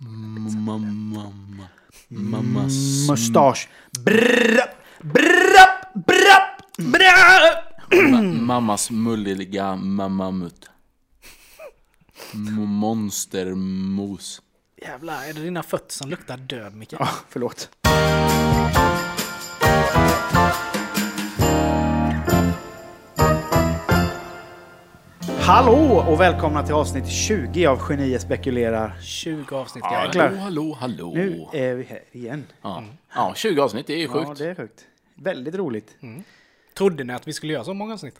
Mamma. Mammas... Mustasch. Brrrap, brrrap, brrrap, brrrap. Ma- mammas mulliga mammamut. Monstermos. Jävlar, är det dina fötter som luktar död Micke? Ja, förlåt. Hallå och välkomna till avsnitt 20 av Genier spekulerar. 20 avsnitt Ja. Jäklar. hallå, hallå, hallå. Nu är vi här igen. Ja. ja, 20 avsnitt, det är ju Ja, sjukt. det är sjukt. Väldigt roligt. Trodde ni att vi skulle göra så många avsnitt?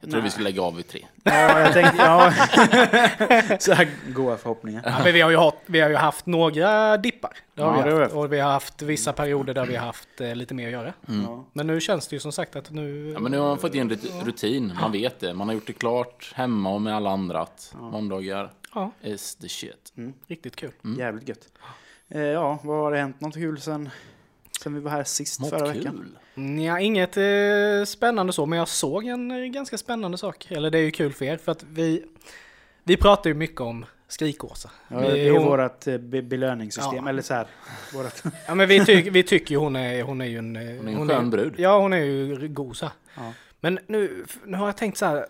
Jag tror vi skulle lägga av vid tre. Ja, jag tänkte, ja. Så här goda förhoppningar. Ja, men vi, har ju haft, vi har ju haft några dippar. Det har Ja, vi det har vi haft. Och vi har haft vissa perioder där vi har haft eh, lite mer att göra. Ja. Men nu känns det ju som sagt att nu... Ja, men nu har man fått in rutin, man vet det. Man har gjort det klart hemma och med alla andra att måndagar Ja, is the shit. riktigt kul. Jävligt gött. Eh, ja, vad har det hänt något kul sen, sen vi var här sist Något förra kul. veckan? Ja, inget eh, spännande så, men jag såg en eh, ganska spännande sak. Eller det är ju kul för er, för att vi, vi pratar ju mycket om skrikåsa. Ja, det är hon- vårt eh, be- belöningssystem, Ja. eller så här. Vårat, Ja, men vi, tyck, vi tycker ju hon är, hon är ju en... eh, Hon är en skön brud. Ja, hon är ju här. Ja. Men nu, nu har jag tänkt så här.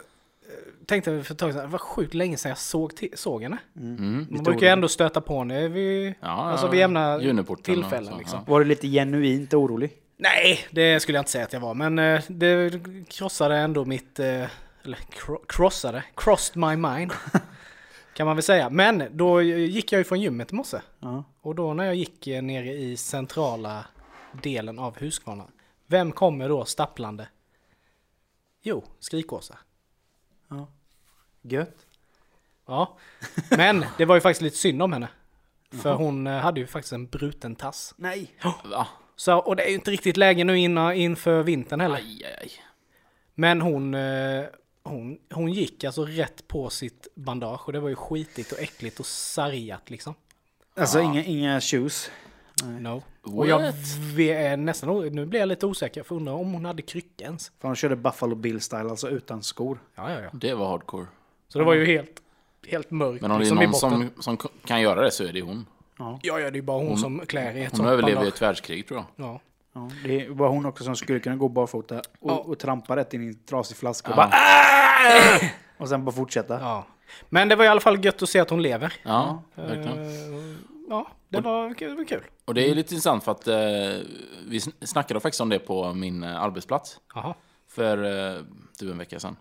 Tänkte för ett tag sedan, det var sjukt länge sedan jag såg, såg henne. Mm. Man brukar ju ändå stöta på henne vid, Ja, alltså ja, vid jämna tillfällen. så, liksom. var du lite genuint orolig? Nej, det skulle jag inte säga att jag var. Men eh, det krossade ändå mitt... eh, Eller crossade. Crossed my mind. kan man väl säga. Men då gick jag ju från gymmet i morse. Ja. Och då när jag gick eh, nere i centrala delen av Huskvarna. Vem kommer då stapplande? Jo, Skrikåsa. Gött. Ja, men det var ju faktiskt lite synd om henne. För hon eh, hade ju faktiskt en bruten tass. Nej. Va? Så, och det är ju inte riktigt läge nu innan, inför vintern heller. Aj, aj, aj. Men hon, eh, hon, hon gick alltså rätt på sitt bandage och det var ju skitigt och äckligt och sargat liksom. Alltså inga, inga shoes. No. Och jag vi är nästan, nu blir jag lite osäker för undrar om hon hade kryckor ens. För de körde Buffalo Bill style, alltså utan skor. Ja, ja, ja. Det var hardcore. Så det var ju helt, helt mörkt Men om det är liksom i någon botten. som, som kan göra det så är det hon. Ja, ja, det är ju bara hon, som klär i ett Hon sånt överlevde bandage. ett världskrig tror jag. Ja. Ja, det var hon också som skulle kunna gå barfota och, Ja. och trampa rätt in i en trasig flaska och Ja. bara "Ah!" Och sen bara fortsätta. ja. Men det var i alla fall gött att se att hon lever. Ja, verkligen. Eh, Ja, det var, det var kul. Och det är lite intressant för att eh, vi sn- snackade faktiskt om det på min eh, arbetsplats Jaha. för eh, typ en vecka sedan.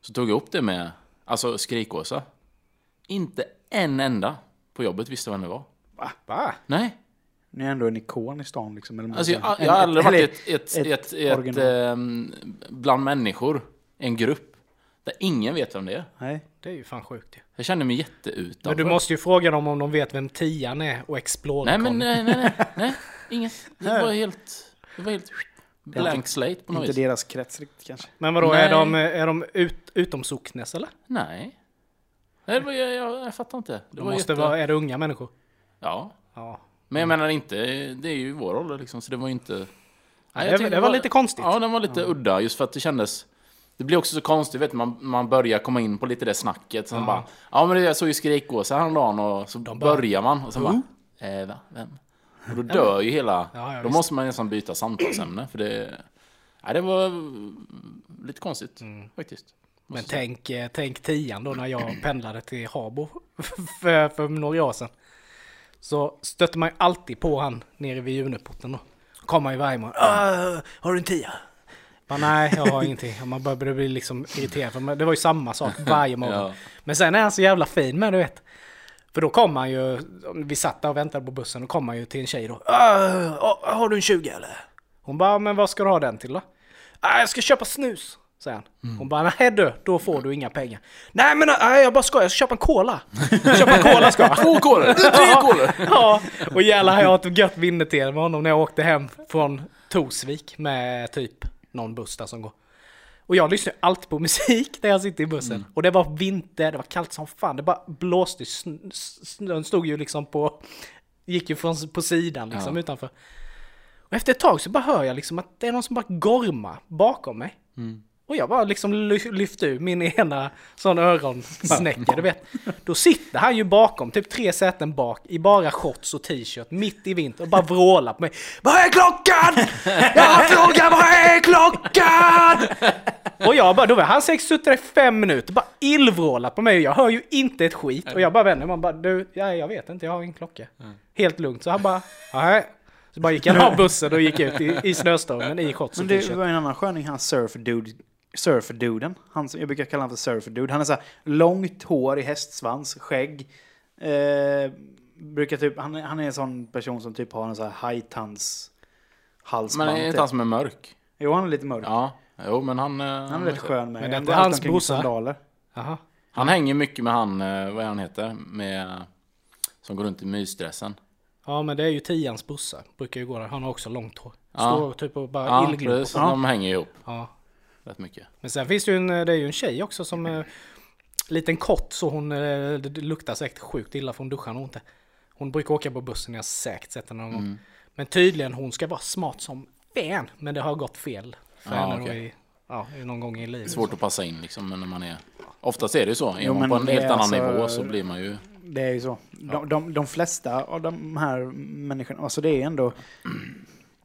Så tog jag upp det med, alltså skrikåsa. Inte en enda på jobbet visste vem det var. Va? Nej, Ni är ändå en ikon i stan liksom. Eller alltså jag, jag har aldrig varit ett, ett, ett, ett, ehm, bland människor, en grupp, där ingen vet vem det är. Nej. Det är ju fan sjukt ju. Jag kände mig jätteutanför. Men du måste ju fråga dem om de vet vem Tian är och Explorer Nej men nej, nej, nej, nej, inget. Det var helt, det var helt blank slate på något Inte vis. deras krets riktigt kanske. Men vadå, Nej. är de, är de ut, utom socknes eller? Nej. Nej, det var, jag, jag, jag fattar inte. Det De var måste jätte... vara, är det unga människor? Ja. Ja. Men jag menar inte, det är ju vår ålder liksom, så det var ju inte... Nej, det- det var lite konstigt. Ja, den var lite udda, just för att det kändes... Det blir också så konstigt, vet man, man börjar komma in på lite det snacket. Sen bara, ja men det- jag såg ju Skrikåsa häromdagen och så bara, börjar man och sen bara, eh, va? Vem? Och då dör ju hela... Ja, ja, då visst. måste man nästan byta samtalsämne, för det... Nej, det var lite konstigt, Mm. faktiskt. Men tänk, eh, tänk Tian då när jag pendlade till Habo för, för några år sedan. Så stötte man ju alltid på han nere vid Juneporten då. Kom man ju varje morgon. "Ah, Har du en tia? Men nej, jag har ingenting. Man började bli liksom irriterad. För man- det var ju samma sak varje morgon. Ja. Men sen är han så jävla fin med du vet. För då kom han ju, vi satt där och väntade på bussen, och kom han ju till en tjej då. "Ah, ah, har du en 20 eller? Hon bara, men vad ska du ha den till då? Ah, jag ska köpa snus, säger han. Hon bara, nej du, då får du inga pengar. Nej men nej, jag bara skojar, jag ska köpa en cola. köpa en cola ska jag. Två kolor! Tre kolor! Ja, och jävlar har jag haft ett gött minnetid med honom när jag åkte hem från Torsvik med typ någon buss där som går. Och jag lyssnar alltid på musik när jag sitter i bussen. Och det var vinter, det var kallt som fan, det bara blåste. Sn- Snön stod ju liksom på, gick ju från, på sidan liksom Ja. utanför. Och efter ett tag så bara hör jag liksom att det är någon som bara gormar bakom mig. Och jag bara liksom ly- lyfte ur min ena sån öronsnäcka, du vet. Då sitter han ju bakom, typ tre säten bak, i bara shorts och t-shirt, mitt i vinter och bara vrålar på mig. Vad är klockan? Jag frågar vad är klockan? Och jag bara, då var han säkert suttit där i fem minuter, bara illvrålat på mig och jag hör ju inte ett skit. Och jag bara vänder mig om bara, du, ja, jag vet inte, jag har ingen klocka. Helt lugnt, så han bara, nej. Så bara gick han av bussen och gick ut i, i snöstormen i shorts och Men det t-shirt. var en annan sköning, han surfer-dude. Surfer-duden. Han, som- jag brukar kalla honom för surfer-dude. Han är så här långt hår i hästsvans, skägg. Eh, brukar typ, han, är- han är en sån person som typ har en sån här hajtands halsband. Men är inte typ. han som är mörk? Jo, han är lite mörk. Ja, jo men han... eh, Han är rätt skön med. Men det är Han inte hans brorsa? sandaler. Jaha. Han hänger mycket med han, eh, vad är han heter? Med... Som går runt i mysdressen. Ja men det är ju Tians brorsa, brukar ju gå där. Han har också långt hår. Ja. Står typ och bara Ja, illglor precis. på De hänger ihop ja. Rätt mycket. Men sen finns det ju en, det är ju en tjej också som är liten kort så hon, eh, luktar säkert sjukt illa för hon duschar nog inte. Hon brukar åka på bussen, jag har säkert sett henne någon Mm. gång. Men tydligen hon ska vara smart som fan. Men det har gått fel för Ja, henne i, ja, någon gång i livet. Svårt att passa in liksom men när man är... Oftast är det ju så. Är Jo, man på en helt annan alltså- nivå så blir man ju... Det är ju så. De, de, de flesta av de här människorna, alltså det är ändå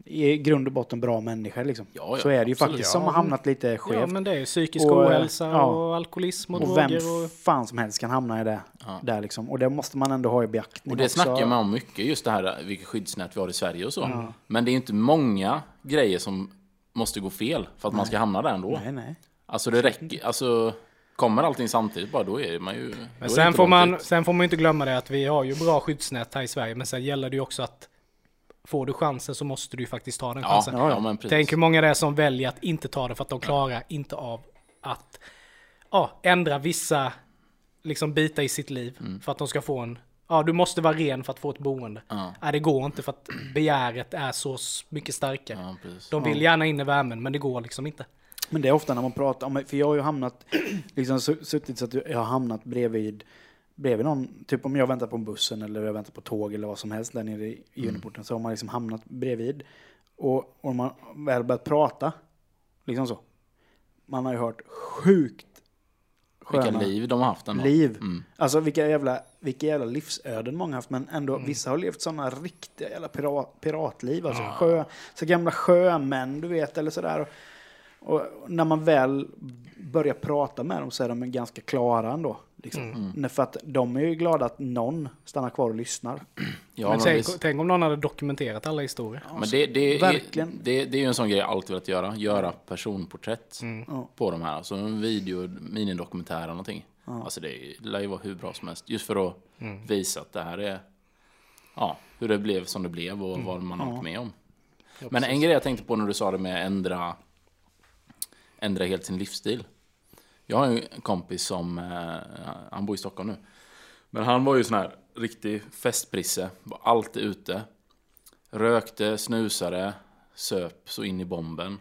i grund och botten bra människor liksom. Ja, ja, så är det ju absolut. faktiskt Ja, som har hamnat lite Ja skevt. men det är ju psykisk Och, eh, ohälsa ja. och alkoholism och, och vem droger och... fan som helst kan hamna i det. Ja. Där liksom. Och det måste man ändå ha i beaktning Och det också. snackar man om mycket, just det här vilket skyddsnät vi har i Sverige och så. Men det är inte många grejer som måste gå fel för att man ska hamna där ändå. Nej, nej. Alltså det räcker, alltså kommer allting samtidigt bara då är man ju... Men sen får, man, sen får man inte glömma det att vi har ju bra skyddsnät här i Sverige. Men sen gäller det ju också att får du chansen så måste du ju faktiskt ta den Ja, chansen. ja, precis. Tänk hur många det är som väljer att inte ta det för att de klarar inte av att ja, ändra vissa liksom bitar i sitt liv. Mm. För att de ska få en... Ja, du måste vara ren för att få ett boende. Ja. Nej, det går inte för att begäret är så mycket starkare. Ja. De vill gärna in i värmen, men det går liksom inte. Men det är ofta när man pratar om, för jag har ju hamnat, liksom su- suttit så att jag har hamnat bredvid, bredvid någon, typ om jag väntar på en bussen eller jag väntar på tåg eller vad som helst där nere i Mm. Juniporten så har man liksom hamnat bredvid. Och, och man väl börjat prata, liksom så. Man har ju hört sjukt Vilka sköna liv de har haft ändå. liv. Mm. Alltså vilka jävla, vilka jävla livsöden många har haft, men ändå vissa har levt sådana riktiga jävla pirat, piratliv. Alltså sjö, så gamla sjömän, du vet, eller sådär. Och, när man väl börjar prata med dem så är de ganska klara ändå. Liksom. Mm. Nej, För att de är ju glada att någon stannar kvar och lyssnar. Ja, men tänk, tänk om någon hade dokumenterat alla historier. Men det, det, är, Verkligen. det, det är ju en sån grej jag alltid velat göra. Göra personporträtt Ja. på de här. Alltså en video, minidokumentär eller någonting. Alltså det lär ju vara hur bra som helst. Just för att visa att det här är ja, hur det blev som det blev och vad man har varit med om. Men en grej jag tänkte på när du sa det med ändra ändra helt sin livsstil. Jag har en kompis som, eh, han bor i Stockholm nu. Men han var ju sån här riktig festprisse, var alltid ute. Rökte, snusade, söp så in i bomben.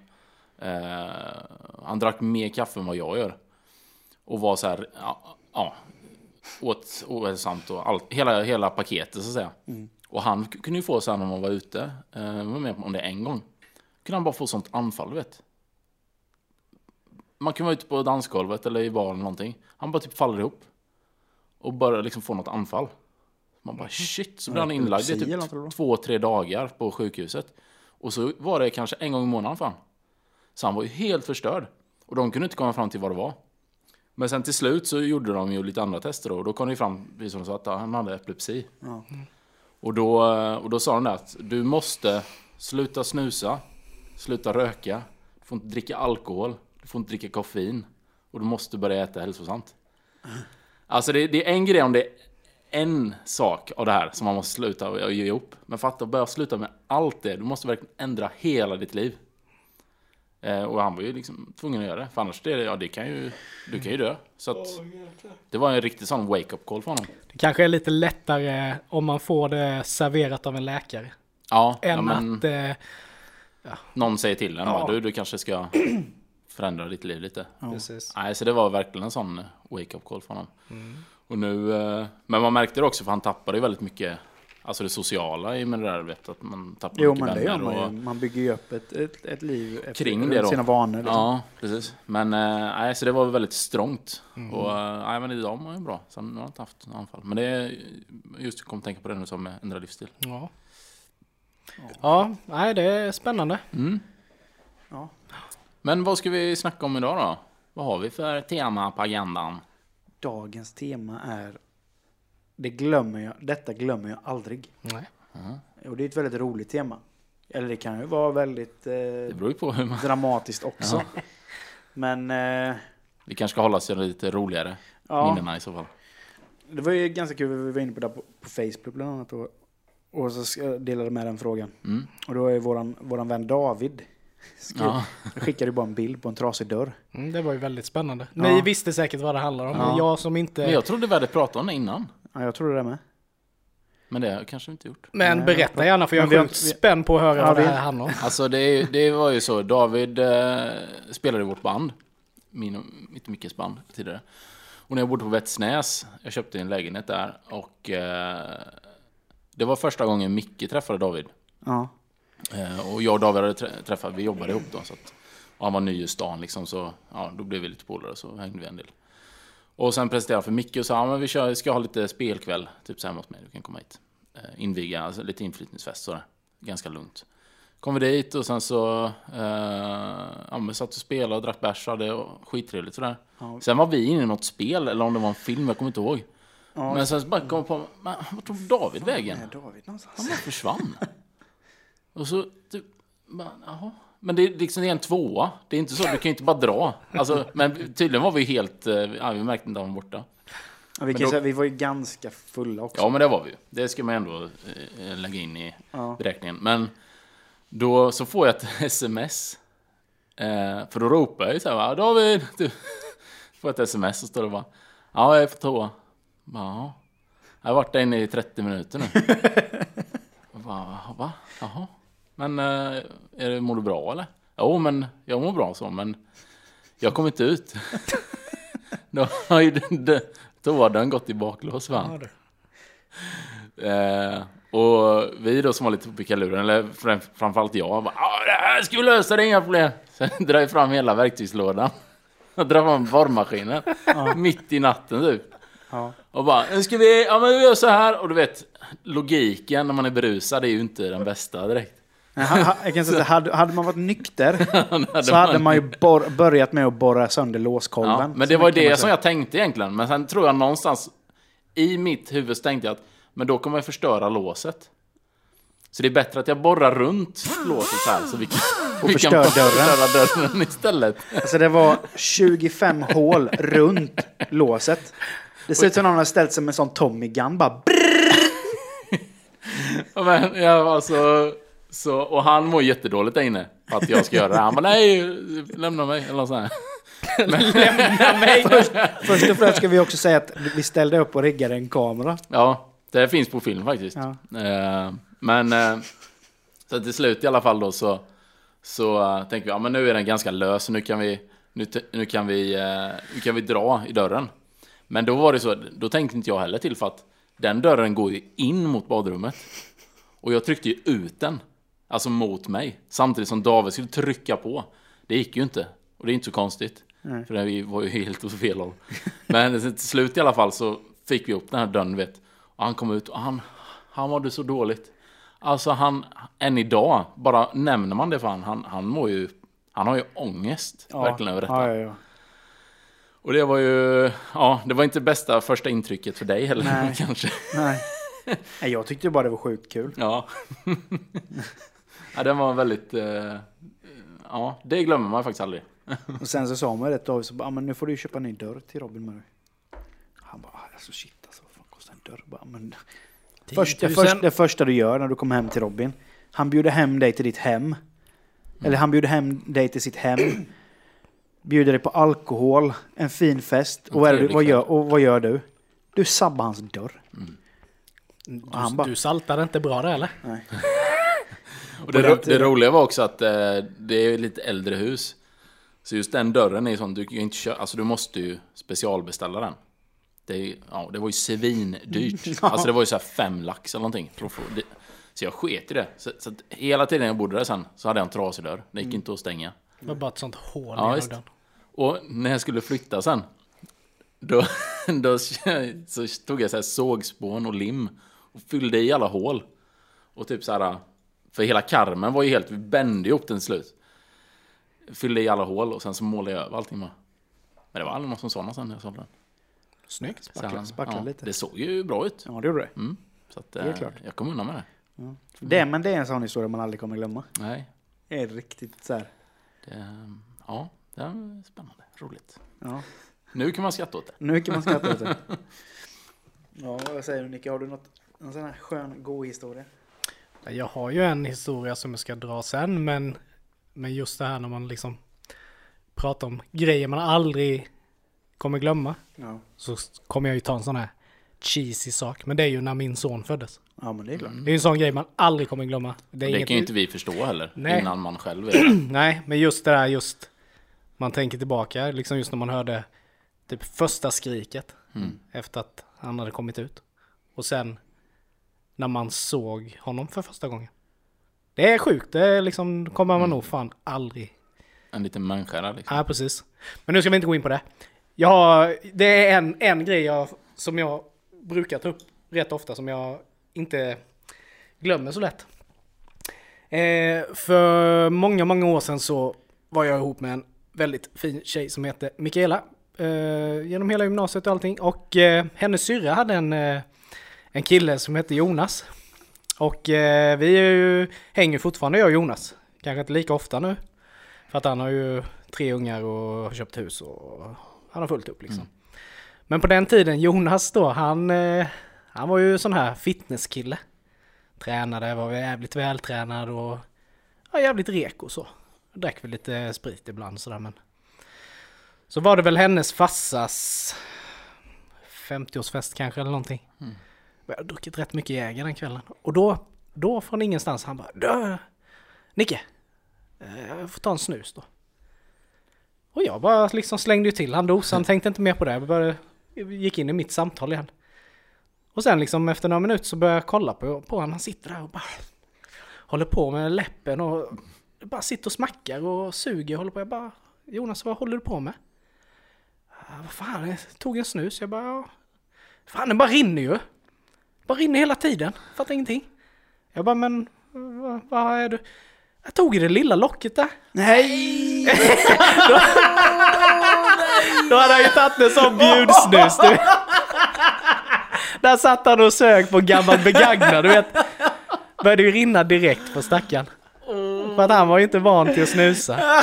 Eh, han drack mer kaffe än vad jag gör. Och var så här, ja, ja åt ohälsosamt och allt, hela, hela paketet så att säga. Och han kunde ju få så här när man var ute, eh, var med om det en gång. Kunde han bara få sånt anfall, du vet. Man kan vara ute på dansgolvet eller i baren eller någonting. Han bara typ faller ihop. Och bara liksom får något anfall. Man bara shit, så blir han inlagd i typ två, tre dagar på sjukhuset. Och så var det kanske en gång i månaden för han. Så han var ju helt förstörd. Och de kunde inte komma fram till vad det var. Men sen till slut så gjorde de ju lite andra tester då. Och då kom det ju fram, precis som de sa, att han hade epilepsi. Ja. Och då, och då sa de där att du måste sluta snusa, sluta röka, du får inte dricka alkohol, du får inte dricka koffein och du måste börja äta hälsosamt. Alltså det, det är en grej om det är en sak av det här som man måste sluta och ge ihop. Men fatta, börja sluta med allt det. Du måste verkligen ändra hela ditt liv. Eh, och han var ju liksom tvungen att göra det. För annars det, ja, det kan ju, du kan ju dö. Så att, det var en riktig sån wake-up call för honom. Det kanske är lite lättare om man får det serverat av en läkare. Ja, Än ja men, att... Eh, någon säger till en Ja. du, du kanske ska förändra ditt liv lite. precis. Nej, så det var verkligen en sån wake-up call för honom. Mm. Och nu, eh, men man märkte det också för han tappade ju väldigt mycket alltså det sociala i med det där, vet att man tappar Jo, mycket men det gör vänner man ju. och Man bygger ju upp ett, ett, ett liv efter, Kring det då. sina vanor. Liksom. Ja, precis. Men nej, så det var väldigt strångt. Mm. Och nej, men idag mår jag bra. Sen har jag inte haft några anfall. Men det är just jag kom att tänka på det nu som med ändra livsstil. Ja. Ja, nej det är spännande. Mm. Ja. Men vad ska vi snacka om idag då? Vad har vi för tema på agendan? Dagens tema är det glömmer jag, Detta glömmer jag aldrig. Nej. Och det är ett väldigt roligt tema. Eller det kan ju vara väldigt eh, Det beror på hur man... dramatiskt också. Men eh, Vi kanske ska hålla oss till lite roligare ja, minnena i så fall. det var ju ganska kul. Vi var inne på det på, på Facebook bland annat. Och, och så delade med den frågan. Mm. Och då är våran, våran vän David. Skrev, Ja. skickade ju bara en bild på en trasig dörr. Mm, det var ju väldigt spännande. Ja. Ni visste säkert vad det handlar om, men Ja. jag som inte... Men jag trodde vi hade pratat om det innan. Ja, jag tror det med. Men det har jag kanske inte gjort. Men Nej, berätta gärna för jag Men vi är sjukt inte- vi- spänd på att höra Ja, vad det vi- här handlar om. Alltså det, det var ju så, David eh, spelade i vårt band. Min och mitt och Mickes band tidigare. Och när jag bodde på Vätsnäs, jag köpte en lägenhet där och eh, det var första gången Micke träffade David. Ja. Eh, och jag och David hade trä- träffat, vi jobbade ihop då. Så att, han var ny i stan liksom, så ja, då blev vi lite polare så hängde vi en del. Och sen presenterade jag för Micke och sa, ja, men vi kör, ska ha lite spelkväll, typ så här hos mig, du kan komma hit. Eh, inviga, alltså, lite inflyttningsfest sådär. Ganska lugnt. Kom vi dit och sen så, eh, ja men satt och spelade och drack bärs och hade skittrevligt sådär. Ja. Sen var vi inne i något spel, eller om det var en film, jag kommer inte ihåg. Ja. Men sen så bara kom jag på, men vart tog David vägen? Är David någonstans? Han bara försvann. Och så, typ, bara, jaha. Men det är liksom det är en tvåa. Det är inte så, du kan ju inte bara dra. Alltså, men tydligen var vi helt, eh, ja, vi märkte inte att han var borta. Ja, vi, kan då- säga, vi var ju ganska fulla också. Ja, men det var vi ju. Det ska man ändå eh, lägga in i Ja. beräkningen. Men då så får jag ett sms. Eh, för då ropar jag ju så här, va, David! Du. Får ett sms och står det bara, ja, jag är på toa. Ja. Jag har varit där inne i 30 minuter nu. Va? Jaha. Men eh, är det, mår du bra eller? Jo, men jag mår bra så, men jag kommer inte ut. Då har ju toadörren gått i baklås va? Ja. Eh, och vi då som var lite på pickaluren, eller fram, framförallt jag, bara, "Ja, det här ska vi lösa, det är inga problem. Sen drar jag fram hela verktygslådan. Och drar fram borrmaskinen. Mitt i natten typ. Ja. Och bara, nu ska vi, ja men vi gör så här. Och du vet, logiken när man är berusad är ju inte den bästa direkt. Jag kan säga, att hade, hade man varit nykter hade så hade man- ju bor, börjat med att borra sönder låskolven. Ja, men Så det var det som jag tänkte egentligen. Men sen tror jag någonstans i mitt huvud så tänkte jag att men då kommer jag förstöra låset. Så det är bättre att jag borrar runt låset så här så vi kan, vi förstör kan dörren. förstöra dörren istället. Alltså det var 25 hål runt låset. Det ser ut som någon har ställt sig med en sån Tommy Gun bara brrr. Men jag var så, så, och han mår jättedåligt där inne. Att jag ska göra det. Han bara nej, lämna mig. Eller sånt här. Lämna mig! Först och främst ska vi också säga att vi ställde upp och riggade en kamera. Ja, det finns på film faktiskt. Ja. Eh, men eh, så till slut i alla fall då så, så uh, tänker vi, ja men nu är den ganska lös, nu kan vi, nu, nu kan vi, eh, nu kan vi dra i dörren. Men då var det så, då tänkte inte jag heller till för att den dörren går ju in mot badrummet. Och jag tryckte ju ut den, alltså mot mig, samtidigt som David skulle trycka på. Det gick ju inte, och det är inte så konstigt. Nej. För vi var ju helt åt fel håll. Men till slut i alla fall så fick vi upp den här dörren, vet. Och han kom ut och han, han mådde så dåligt. Alltså han, än idag, bara nämner man det för han, han, han mår ju, han har ju ångest verkligen över detta. Ja, ja, ja. Och det var ju, ja, det var inte bästa första intrycket för dig heller Nej. kanske. Nej. Nej, jag tyckte bara det var sjukt kul. Ja. ja, den var väldigt, eh, ja, det glömmer man faktiskt aldrig. Och sen så sa man rätt av så bara, "Ah, men nu får du ju köpa en ny dörr till Robin Murray. Han bara, "Ah, alltså shit alltså, vad fan kostar en dörr? Bara, men... Först, det, 10 000. först, det första du gör när du kommer hem till Robin, han bjuder hem dig till ditt hem. Eller han bjuder hem dig till sitt hem. Bjuder dig på alkohol, en fin fest. En Och vad, trevlig vad, gör, och vad gör du? Du sabbar hans dörr. Och han Du, bara, du saltade inte bra där eller? nej. Och det, det roliga var också att eh, det är lite äldre hus. Så just den dörren är sån, du kan ju inte köra, alltså du måste ju specialbeställa den. Det, ju- ja, det var ju svindyrt. Alltså det var ju så här fem lax eller någonting. Så jag sket i det. Så, så hela tiden jag bodde där sen så hade jag en trasig dörr. Det gick Mm. inte att stänga. Det var bara ett sånt hål Ja, i visst. den. Och när jag skulle flytta sen. Då, då så tog jag så här sågspån och lim. Och fyllde i alla hål. Och typ så här. För hela karmen var ju helt, vi bände ihop den till slut. Fyllde i alla hål och sen så målade jag över allting bara. Men det var aldrig någon som sa något sen när jag sålde den. Snyggt. Spackla- spackla ja, lite. Det såg ju bra ut. Ja, det gjorde det. Mm. Så att, är eh, klart. jag kom undan med det. det. Men det är en sån historia man aldrig kommer glömma. Nej, Det är riktigt så här. det, ja, det är spännande, roligt. Ja. Nu kan man skratta åt det. Nu kan man skratta åt det. Ja, vad säger du Nicke? Har du något, någon sån här skön, god historia? Jag har ju en historia som jag ska dra sen, men, men just det här när man liksom pratar om grejer man aldrig kommer glömma. Ja. Så kommer jag ju ta en sån här cheesy sak. Men det är ju när min son föddes. Ja, men det är klart. Det är en sån grej man aldrig kommer glömma. Det, är Det inget- kan ju inte vi förstå heller, Nej. innan man själv är det. Nej, men just det där just man tänker tillbaka, liksom just när man hörde typ första skriket Mm. efter att han hade kommit ut. Och sen när man såg honom för första gången. Det är sjukt, det är liksom kommer man nog fan aldrig. En liten människa liksom. Ja, precis. Men nu ska vi inte gå in på det. Jag har, det är en, en grej jag, som jag brukar ta upp rätt ofta som jag inte glömmer så lätt. Eh, för många, många år sedan så var jag ihop med en väldigt fin tjej som heter Mikaela. Eh, genom hela gymnasiet och allting. Och eh, hennes syrra hade en, eh, en kille som hette Jonas. Och eh, vi är ju, hänger fortfarande jag och Jonas. Kanske inte lika ofta nu. För att han har ju tre ungar och har köpt hus och han har fullt upp liksom. Men på den tiden, Jonas då, han, eh, han var ju sån här fitnesskille. Tränade, var jävligt vältränad och ja, jävligt reko så. Drack väl lite sprit ibland sådär men. Så var det väl hennes farsas 50-årsfest kanske eller någonting. Jag hade druckit rätt mycket Jäger den kvällen. Och då, då från ingenstans han bara "Du, Nicke, eh, jag får ta en snus då. Och jag bara liksom slängde ju till han dosan, tänkte inte mer på det. Jag bara gick in i mitt samtal igen. Och sen liksom efter några minuter så började jag kolla på, på honom. Han sitter där och bara håller på med läppen och bara sitter och smackar och suger och håller på. Jag bara Jonas, vad håller du på med? "Ja, Vad fan, jag tog en snus. Jag bara, ja. Fan, den bara rinner ju. Bara rinner hela tiden. Fattar ingenting. Jag bara, men vad, vad är du? Jag tog i det lilla locket där. Nej! Då hade han ju tagit en sån bjudsnus du. Där satt han och sög på gammal begagnad du vet. Började ju rinna direkt på stackaren. För att han var ju inte van till att snusa.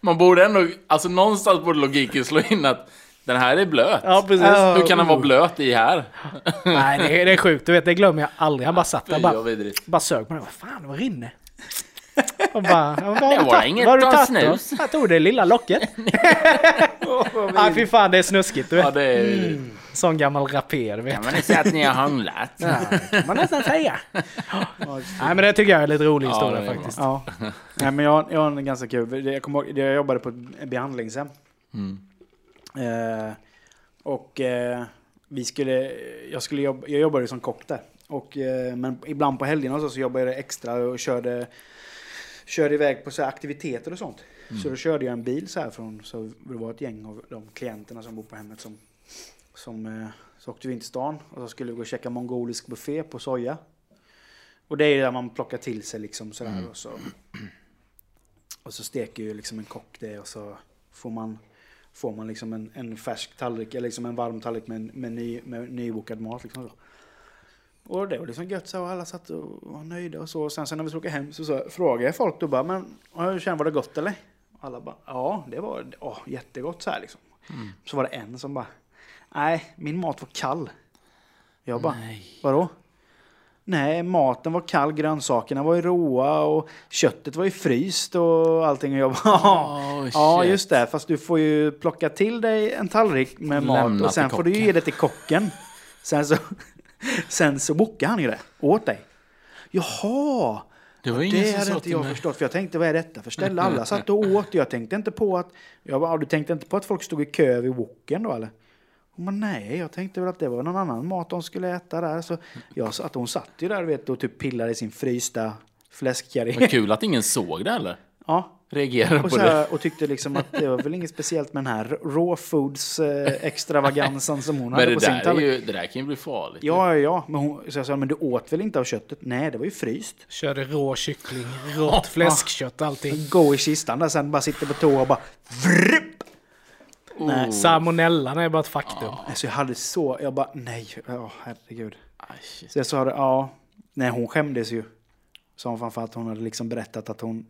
Man borde ändå, alltså någonstans borde logiken slå in att den här är blöt. Ja precis. Hur kan den vara blöt i här? Nej det är, det är sjukt, du vet det glömmer jag aldrig. Han bara satt där bara, bara sög på det. Vad fan, vad rinner? Och bara, vad har Det du var tagit? inget Vad har du. Jag tog det lilla locket. Nej fy fan det är snuskigt du Ja, vet. det är vidrigt. Sån gammal rapé du vet. Kan man säga att ni har hånglat? Ja, det kan man nästan säga. Nej men det tycker jag är en lite rolig Ja, historia det är faktiskt. Ja. Nej, men jag, jag har en ganska kul. Jag kommer jag jobbade på ett behandlingshem. Mm. Eh, och eh, vi skulle, jag, skulle jobba, jag jobbade som kock där. Och, eh, men ibland på helgerna så, så jobbade jag extra och körde, körde iväg på så aktiviteter och sånt. Så då körde jag en bil så här från, så det var ett gäng av de klienterna som bor på hemmet som, som eh, så åkte vi in till stan och så skulle vi gå och käka mongolisk buffé på soja. Och det är där man plockar till sig liksom sådär och så och så steker ju liksom en kock det och så får man, får man liksom en, en färsk tallrik, eller liksom en varm tallrik med, med, ny, med nybokad mat. Liksom. Och det var liksom gött så och alla satt och var nöjda och så. Och sen, sen när vi skulle åka hem så, så frågade jag folk då bara, men hur känner var det gott eller? Och alla bara, ja det var åh, jättegott så här liksom. Så var det en som bara, nej min mat var kall. Jag bara, Nej. vadå? Nej, maten var kall, grönsakerna var ju råa och köttet var ju fryst och allting. Och jag bara, Oh, ja just det, fast du får ju plocka till dig en tallrik med Lämna mat och sen får du ju ge det till kocken. Sen så, sen så bokade han ju det åt dig. Jaha! Det var ingen det hade inte jag mig. förstått, för jag tänkte vad är detta för ställe? Alla satt och åt. Jag tänkte inte på att... Jag bara, "Ja, du tänkte inte på att folk stod i kö vid woken då eller? Hon bara, nej, jag tänkte väl att det var någon annan mat de skulle äta där. Så jag att hon satt ju där vet, och typ pillade i sin frysta fläskkarré. Vad kul att ingen såg det eller? Ja, Reagerade och, på så det. här, och tyckte liksom att det var väl inget speciellt med den här raw foods eh, extravagansen som hon Men hade det på sin där, är tallrik. ju, det där kan ju bli farligt. Ja, ja, ja. Men, hon, så jag sa, men du åt väl inte av köttet? Nej, det var ju fryst. Körde rå kyckling, rått fläskkött, allting. Gå i kistan där sen, bara sitter på toa och bara vrrup! Nej. Salmonellan är bara ett faktum. Alltså jag hade så, jag bara nej, ja herregud. Aj, shit. Så jag sa det, ja, nej hon skämdes ju. Sa hon framför att hon hade liksom berättat att hon,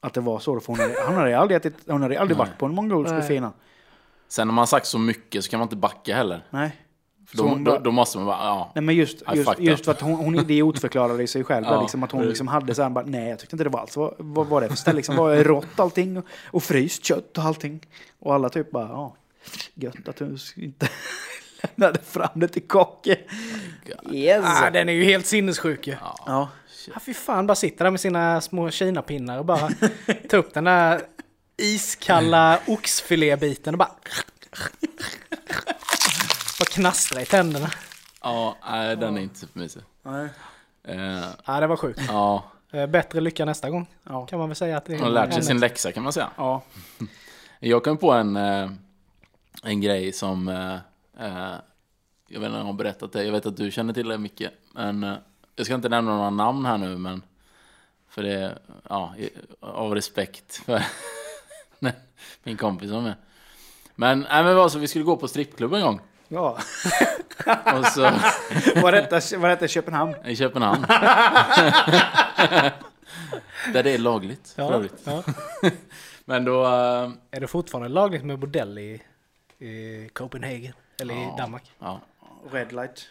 att det var så. För hon hade, hon hade aldrig, ätit, hon hade aldrig varit på en mongolsk buffé innan. Sen när man har sagt så mycket så kan man inte backa heller. Nej. För då, hon då, bara- då måste man bara, ja. Nej men just, just, just för att hon, hon idiotförklarade sig själv. Ja, liksom att hon liksom hade så här, bara, nej jag tyckte inte det var alls. Vad, vad var det för ställe? Liksom, var det rått allting? Och, och fryst kött och allting. Och alla typ bara, ja, gött att du inte lämnade fram det till Kocke. Yes. Ah, den är ju helt sinnessjuk ju. ja. Ja. Ja, fy fan, bara sitter där med sina små kinapinnar och bara ta upp den där iskalla oxfilébiten och bara... bara knastra i tänderna. Ja, nej, den är inte supermysig. Nej. Eh, Ja, det var sjukt. ja, Eh, Bättre lycka nästa gång. Ja. Kan man väl säga att det är hon har lärt sig sin läxa kan man säga. Ja. Jag kom på en, eh, en grej som, jag vet inte om jag har berättat det, jag vet att du känner till det Micke. Men jag ska inte nämna några namn här nu, men för det, ja, av respekt för min kompis som är. Men, nej, men det var så, vi skulle gå på strippklubb en gång. Ja. Och så, Var detta, var detta i Köpenhamn? i Köpenhamn. Där det är lagligt, för Ja, övrigt. ja. Men då, eh, Är det fortfarande lagligt med bordell i, i Copenhagen? Eller i Ja. Danmark? ja, Red light.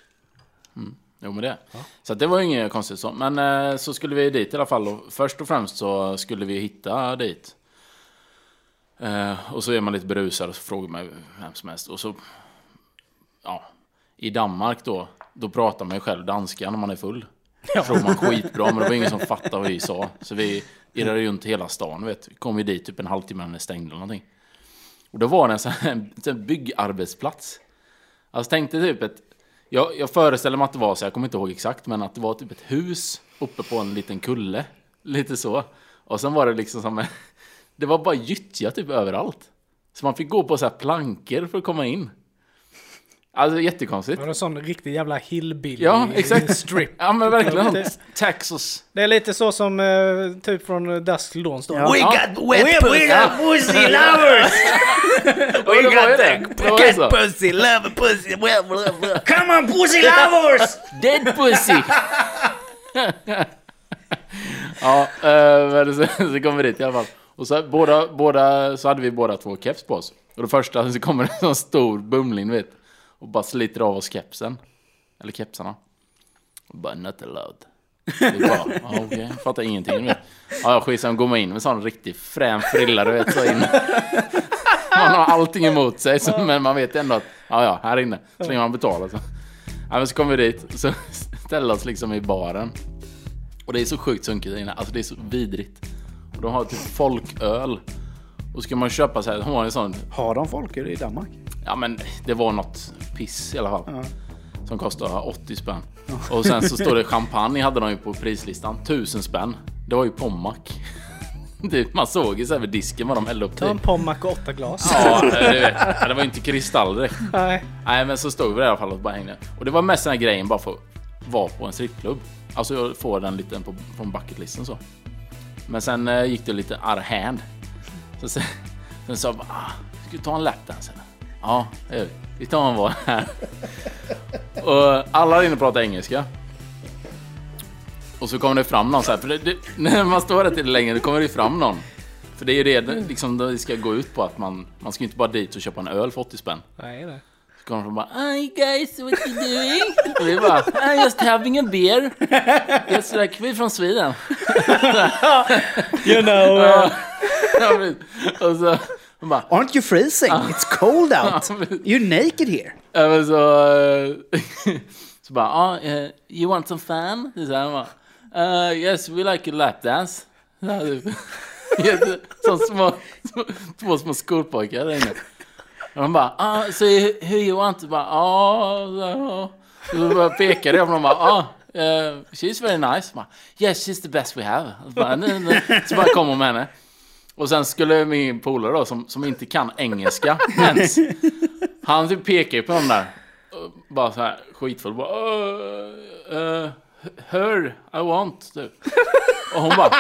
Jo men det. Så att det var inget konstigt så. Men eh, så skulle vi dit i alla fall. Och först och främst så skulle vi hitta dit. Eh, och så är man lite berusad och så frågar man vem som helst. Och så... Ja. I Danmark då. Då pratar man ju själv danska när man är full. Ja. Tror man skitbra men det var ingen som fattade vad vi sa. Så vi irrade runt hela stan vet. Vi kom ju dit typ en halvtimme när det stängde eller någonting. Och då var det en sån här, en sån här byggarbetsplats. Alltså tänk dig typ ett... Jag, jag föreställer mig att det var så, jag kommer inte ihåg exakt, men att det var typ ett hus uppe på en liten kulle. Lite så. Och sen var det liksom som Det var bara gyttja typ överallt. Så man fick gå på så här plankor för att komma in. Alltså jättekonstigt. Var det en sån riktig jävla hillbilly Ja, exakt. strip? Ja men verkligen. Texas. Det är lite så som eh, typ från Dusk till Dawn står. Ja. We got wet pussy! pussy lovers! Det var ju det. Det var ju så. pussy, love pussy, well, well, well. Come on pussy lovers! Dead pussy! ja, eh, men så, så kom vi dit i alla fall. Och så, båda, båda, så hade vi båda två keps på oss. Och det första så kommer det en sån stor bumling, vet. Och bara sliter av oss kepsen. Eller kepsarna. Och bara not allowed. Vi bara, ja, okej, fattar ingenting. Ja, ja, skitsamma, går man in med sån riktig frän frilla, du vet, så in. Man har allting emot sig, så, men man vet ändå att, ja, ja, här inne, så länge man betalar så. Ja, men så kommer vi dit, så ställer oss liksom i baren. Och det är så sjukt sunkigt där inne, alltså det är så vidrigt. Och de har typ folköl. Och ska man köpa så här, de har en sån, Har de folköl i Danmark? ja men det var något piss i alla fall. Som kostar 80 spänn. Och sen så står det champagne hade de ju på prislistan, 1000 spänn. Det var ju Pommac. Man såg ju så vid disken vad de hällde upp Ta till. en Pommac och åtta glas. Ja, vet, ja, det var ju inte kristall direkt. Nej. Nej men så stod vi där i alla fall och bara hängde. Och det var mest den här grejen bara för att vara på en strippklubb. Alltså jag får den lite på, från bucketlisten så. Men sen eh, gick det lite out hand. Så sen, sen sa jag bara, ah, ska vi ta en lapdance eller? Ja, det gör vi. Vi tar en var här. Och alla är inne pratar engelska. Och så kommer det fram någon så här, för det, det, när man står där till länge, då kommer det fram någon. För det är ju det liksom, det ska gå ut på att man, man ska ju inte bara dit och köpa en öl för 80 spänn. Nej, det. Kommer de bara Hi guys, what you doing? Och vi bara I'm just having a beer. Just like we're from Sweden. You know. Men- och så de bara Aren't you freezing? It's cold out. You're naked here. Ja så... eh, så bara, eh, you want some fan? Så här, bara, uh, yes, we like a lap dance. Typ. Som små, små, två små skolpojkar där inne. Och de bara, ah, so hur, you want? Ah, och bara, ah, ah. Så bara pekade jag och bara, ah, uh, she's very nice. Bara, yes, she's the best we have. Och så bara, nu, nu. Så bara kom hon med henne. Och sen skulle min polare då, som, som inte kan engelska ens, han typ pekade på dem där. Och Bara så här skitfull. Bara, ah, eh, uh, uh, her, I want. Typ. Och hon bara,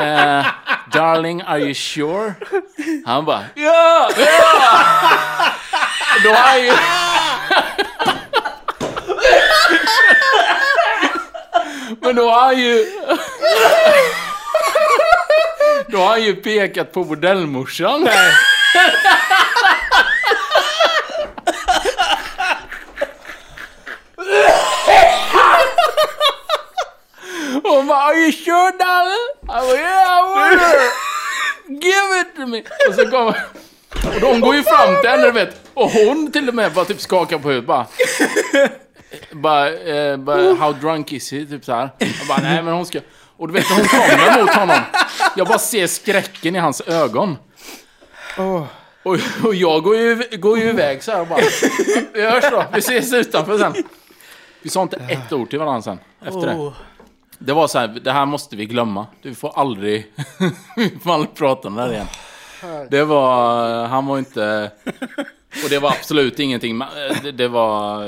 Uh, darling, are you sure? Han bara, ja, ja! Då har han ju... Men då har han ju... Då har han ju pekat på modellmorsan. Och hon bara, are you sure darling? Han bara, yeah I want her. Give it to me. Och så kommer... Och de går ju fram till henne, du vet. Och hon till och med bara typ skakar på huvudet bara. Bara, eh, bara, how drunk is he? Typ så här. Jag bara, nej men hon ska... Och du vet hon kommer mot honom. Jag bara ser skräcken i hans ögon. Åh. Och, och jag går ju, går ju iväg så här och bara... Vi hörs då, vi ses utanför sen. Vi sa inte ett ord till varandra sen, efter det. Oh. Det var så här, det här måste vi glömma. Du får aldrig, vi får aldrig prata om det här igen. Det var, han var inte, och det var absolut ingenting, det, var,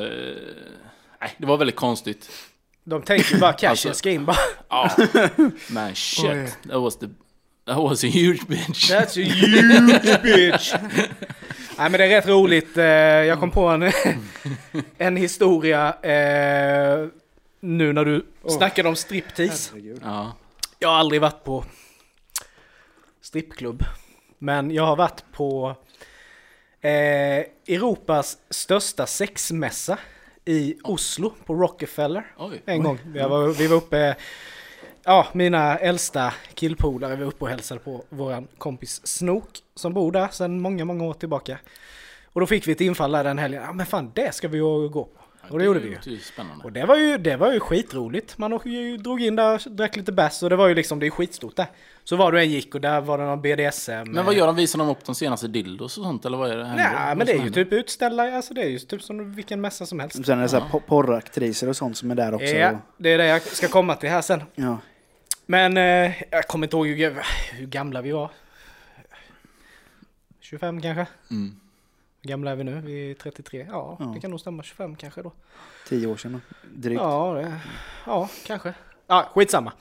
nej, det var väldigt konstigt. De tänker bara cashen Alltså- ska in bara. Ja, men shit, Oj. that was the, that was a huge bitch. That's a huge bitch. Nej men det är rätt roligt. Eh, Jag kom på en, en historia eh, nu när du snackade om striptease. Herregud. Ja, Jag har aldrig varit på strippklubb. Men jag har varit på eh, Europas största sexmässa i Oslo på Rockefeller. oj. En gång. Jag var, vi var uppe, ja mina äldsta killpolare var uppe och hälsade på våran kompis Snook som bor där sedan många, många år tillbaka. Och då fick vi ett infall där den helgen. Ja men fan det ska vi ju gå på. Och det gjorde vi ju. spännande. Och det var ju, det var ju skitroligt. Man ju, drog in där, drack lite bärs och det var ju liksom, det är skitstort där. Så var du än gick och där var det någon BDSM. Men vad gör de? Visar de upp de senaste dildos och sånt eller vad är det? händer? Nej men det är ju händer? typ utställare, alltså det är ju typ som vilken mässa som helst. Sen är det så här po- porraktriser och sånt som är där också. Ja, det är det jag ska komma till här sen. Ja. Men eh, jag kommer inte ihåg hur, hur gamla vi var. 25 kanske? Mm. Gamla är vi nu? Vi är 33? Ja, Ja. det kan nog stämma. 25 kanske då. Tio år sedan drygt. Ja, det, ja, kanske. Ja, skitsamma.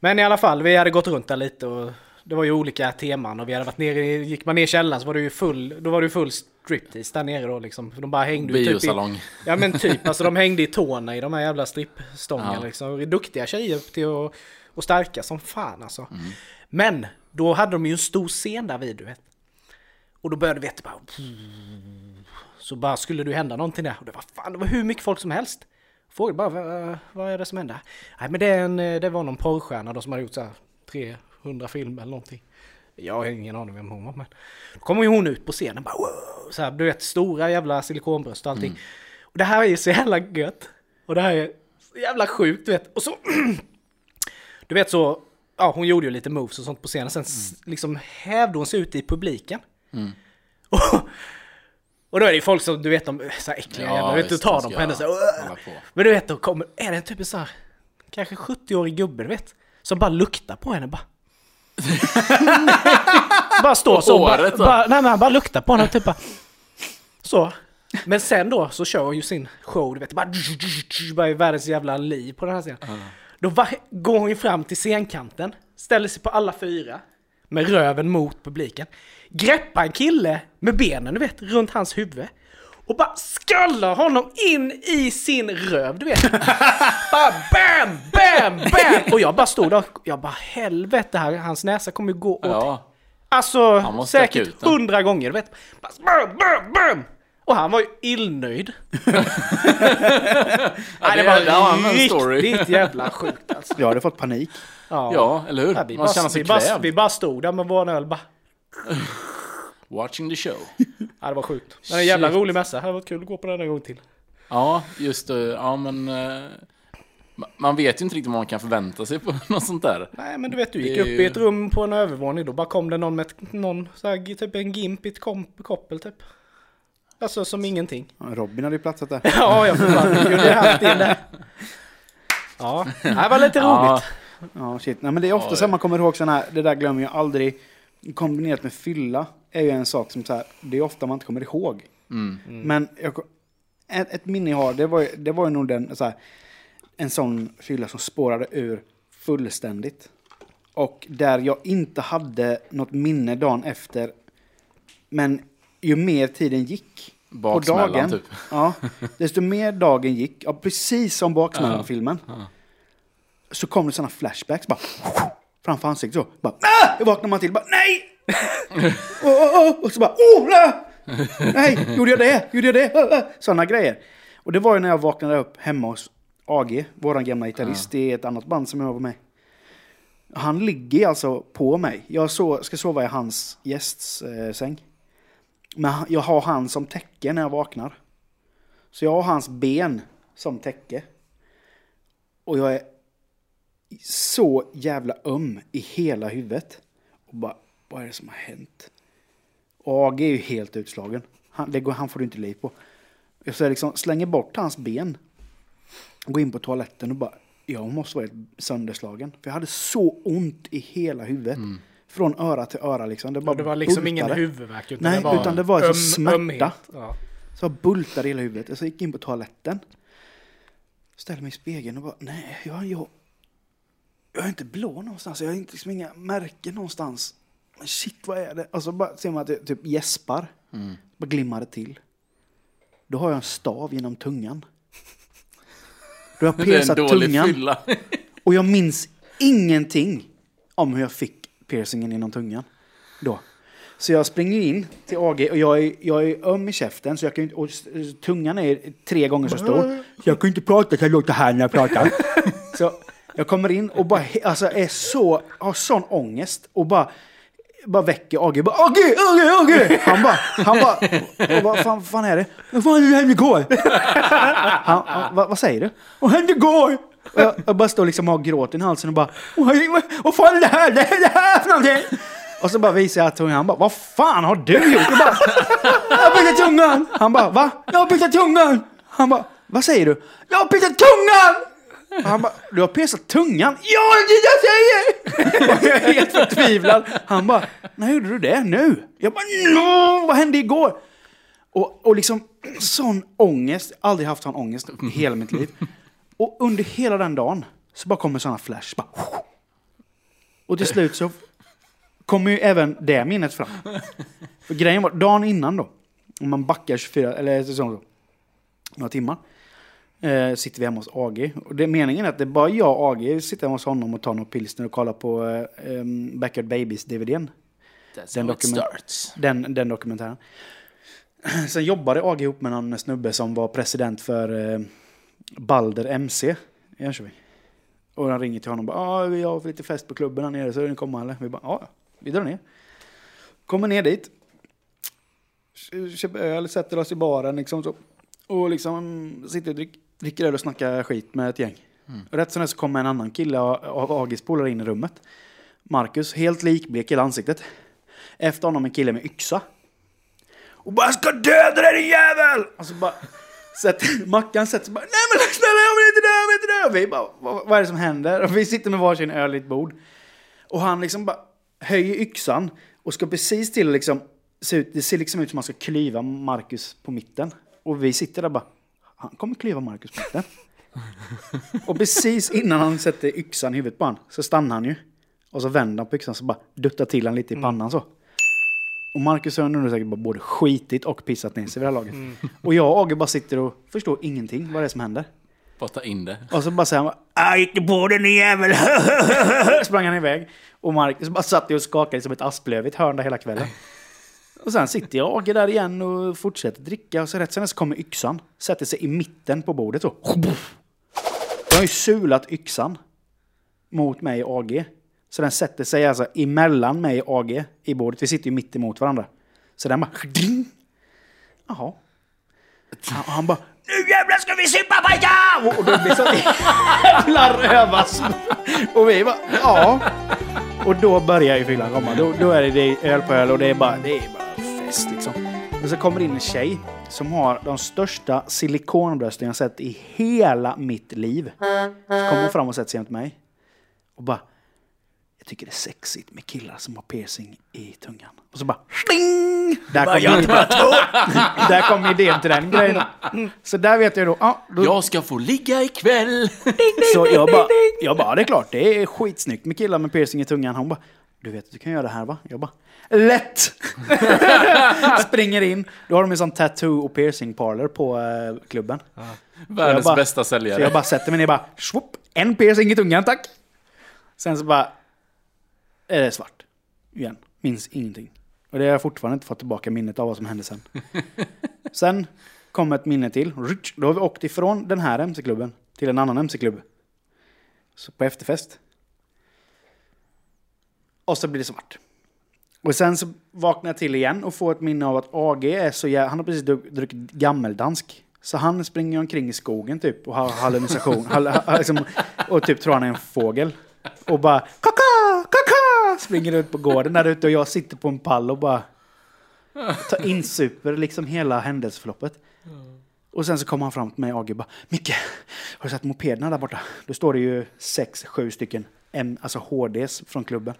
Men i alla fall, vi hade gått runt där lite och det var ju olika teman och vi hade varit nere, gick man ner i källaren så var det ju full, då var det ju full striptease där nere då liksom. De bara hängde ju typ i, Biosalong. Ja men typ, alltså de hängde i tårna i de här jävla strippstångarna Ja. liksom. Duktiga tjejer till att och starka som fan alltså. Men då hade de ju en stor scen där vid du vet. Och då började vi vet, bara... Så bara skulle det hända någonting där. Och det var fan, det var hur mycket folk som helst. Frågade bara, vad, är det som händer? Nej men det, är en, det var någon porrstjärna då som hade gjort så här 300 filmer eller någonting. Jag har ingen aning vem hon var men. Då kommer ju hon ut på scenen bara wow, så här, du vet stora jävla silikonbröst och allting. Och det här är ju så jävla gött. Och det här är så jävla sjukt du vet. Och så du vet så, ja hon gjorde ju lite moves och sånt på scenen. Sen s- liksom hävde hon sig ut i publiken. Mm. Och, och då är det ju folk som du vet de är så här äckliga Ja, jävlar, vet du tar de dem på henne så här. Men du vet då kommer, är det typ en så här, kanske 70-årig gubbe du vet. Som bara luktar på henne bara. bara står så. Bara, då? bara, nej men han bara luktar på henne typ bara. Så. Men sen då så kör hon ju sin show, du vet. Bara, bara är världens jävla liv på den här scenen. Då va, går hon ju fram till scenkanten, ställer sig på alla fyra. Med röven mot publiken. Greppar en kille med benen, du vet, runt hans huvud. Och bara skallar honom in i sin röv, du vet. bara bam, bam, bam! Och jag bara stod där, jag bara helvete, här, hans näsa kommer ju gå åt Ja, Alltså säkert hundra gånger, du vet. Bara Bam, bam, bam! Och han var ju illnöjd. Nej, det var en story. riktigt jävla sjukt alltså. Jag hade fått panik. ja eller hur? Ja, vi, Man känner bara, sig vi, bara, vi bara stod där med vår öl bara. Watching the show. Ja, det var sjukt. Men en jävla Shit. rolig mässa. Det hade varit kul att gå på den en gång till. Ja, just det. Ja, men... eh, ma- man vet ju inte riktigt vad man kan förvänta sig på något sånt där. Nej, men du vet, du Det gick är upp ju- i ett rum på en övervåning. Då bara kom det någon med ett, någon, så här, typ en gimp i ett kom, koppel typ. Alltså som ingenting. Robin hade ju platsat där. Ja, jag fan, kunde jag haft in det. Ja, det var lite roligt. Ja, shit. Nej, men det är ofta Ja, så här man kommer ihåg sådana här, det där glömmer jag aldrig. Kombinerat med fylla är ju en sak som så här, det är ofta man inte kommer ihåg. mm. Men jag, ett, ett minne jag har, det var, ju- det var ju nog den, så här, en sån fylla som spårade ur fullständigt. Och där jag inte hade något minne dagen efter. Men ju mer tiden gick på Baksmällan, dagen, typ. ja, desto mer dagen gick, ja, precis som baksmällan-filmen, Ja. så kom det sådana flashbacks bara framför ansiktet så. Bara, ah! Då vaknar man till bara nej! oh, oh, oh. Och så bara oh, nej! nej, gjorde jag det? Gjorde jag det? Sådana grejer. Och det var ju när jag vaknade upp hemma hos AG, våran gamla gitarrist i ett annat band som jag var med. Han ligger alltså på mig. Jag så, ska sova i hans gästsäng. Eh. Men jag har han som täcke när jag vaknar. Så jag har hans ben som täcke. Och jag är så jävla öm i hela huvudet. Och bara, vad är det som har hänt? Och AG är ju helt utslagen. Han, det går, han får du inte liv på. Så jag liksom slänger bort hans ben. Går in på toaletten och bara, jag måste vara helt sönderslagen. För jag hade så ont i hela huvudet. Från öra till öra liksom. Det, bara Det var liksom ingen bultade. huvudvärk. Utan Nej, det var utan det var alltså smärta. ömhet. Ja. Så jag bultade i hela huvudet. Så jag gick in på toaletten. Ställde mig i spegeln och bara, nej, jag, jag, jag är inte blå någonstans. Jag har inte liksom inga märken någonstans. Men shit, vad är det? Och så bara ser man att det typ gäspar. Mm. Bara glimmar det till. Då har jag en stav genom tungan. Då har jag piercat tungan. fylla. Och jag minns ingenting om hur jag fick piercingen inom tungan. Då. Så jag springer in till AG och jag är, jag är öm i käften så jag kan inte, och tungan är tre gånger så stor. Så jag kan inte prata så jag låter här när jag pratar. så jag kommer in och bara alltså är så, har sån ångest och bara bara väcker AG. Bara, AG, AG, AG! Han bara, han bara, och vad fan, fan är det? Vad fan hände igår? Han, han, vad, vad säger du? Vad hände igår? Jag, jag bara står liksom och har gråten i halsen och bara, vad, vad, fan är det här? Det är det här för någonting? Och så bara visar jag tungan. Han bara, vad fan har du gjort? Jag bara, jag har pissat tungan! Han bara, va? Jag har pissat tungan! Han bara, vad säger du? Jag har pissat tungan! Han bara, du har piercat tungan? Ja, det är det jag säger! Och jag är helt förtvivlad. Han bara, när gjorde du det? Nu? Jag bara, no, vad hände igår? Och, och liksom sån ångest, aldrig haft sån ångest i hela mitt liv. Och under hela den dagen så bara kommer såna flash. Bara, och till slut så kommer ju även det minnet fram. För grejen var, dagen innan då, om man backar 24, eller så, några timmar, eh, sitter vi hemma hos AG. Och det, meningen är att det är bara jag och AG sitter hemma hos honom och tar några pilsner och kollar på eh, um, Backyard Babies-DVDn. Den dokument-. Den, den dokumentären. Sen jobbade AG ihop med någon snubbe som var president för eh, Balder MC i Jönköping. Och han ringer till honom och bara ah, vi har lite fest på klubben här nere så vill ni komma eller? Vi bara ja, vi drar ner. Kommer ner dit. Kö- Köper öl, sätter oss i baren liksom så. Och liksom sitter och drick, dricker öl och snackar skit med ett gäng. Och rätt som det så kommer en annan kille av Agis polare in i rummet. Marcus, helt likblek i ansiktet. Efter honom en kille med yxa. Och bara ska döda dig din jävel! Och så bara... Sätter, Mackan sätter sig bara Nej men snälla jag vill inte dö, jag vill inte dö! Och vi bara vad, vad är det som händer? Och vi sitter med varsin öl i ett bord. Och han liksom bara höjer yxan och ska precis till liksom se ut, det ser liksom ut som att man ska klyva Marcus på mitten. Och vi sitter där bara han kommer klyva Marcus mitten. och precis innan han sätter yxan i huvudet på han så stannar han ju. Och så vänder han på yxan så bara duttar till han lite i pannan så. Och Marcus har nu säkert bara både skitit och pissat ner sig vid det här laget. Och jag och Age bara sitter och förstår ingenting vad det är som händer. Bara ta in det. Och så bara säger han bara, "Jag gick på den din jävel! Sprang han iväg. Och Marcus bara satt och skakade som ett asplöv i ett hörn där hela kvällen. Och sen sitter jag där igen och fortsätter dricka. Och så rätt sen så kommer yxan. Sätter sig i mitten på bordet så. Jag har ju sulat yxan mot mig och AG. Så den sätter sig alltså emellan mig och AG i bordet. Vi sitter ju mitt emot varandra. Så den bara... Ding! Jaha. Han, han bara... Nu jävlar ska vi supa pojkar! Och, då blir så jävla rövas. Och vi bara... Ja. Och då börjar ju fyllan komma. Då, då är det, öl på öl och det är bara, det är bara och så kommer in en tjej som har de största silikonbrösten jag sett i hela mitt liv. Så kommer hon fram och sätter sig jämte mig. Och bara... Jag tycker det är sexigt med killar som har piercing i tungan. Och så bara... Sting! Där kom, idén, där kom idén till den grejen. Så där vet jag då... Ja, då Jag ska få ligga ikväll! så jag bara, jag bara, det är klart, det är skitsnyggt med killar med piercing i tungan. Hon bara, du vet att du kan göra det här va? Jag bara, lätt! Springer in, då har de en sån tattoo och piercing parlor på eh, klubben. Världens Jag bara- bästa Så jag säljare. bara sätter mig ner bara, swoop, en piercing i tungan tack! Sen så bara, är det svart. Igen, minns ingenting. Och det har jag fortfarande inte fått tillbaka minnet av vad som hände sen. Sen kom ett minne till. Då har vi åkt ifrån den här MC-klubben till en annan MC-klubb. Så på efterfest. Och så blir det svart. Och sen så vaknar jag till igen och får ett minne av att AG är så jävla... Han har precis druckit gammeldansk. Så han springer omkring i skogen typ och har hallucination. hall, liksom, och typ tror han är en fågel. Och bara kaka, kaka! Springer ut på gården där ute och jag sitter på en pall och bara tar insuper liksom hela händelseförloppet. Och sen så kommer han fram till mig AG och bara Micke, har du sett mopederna där borta? Då står det ju sex, sju stycken M, alltså HDs från klubben.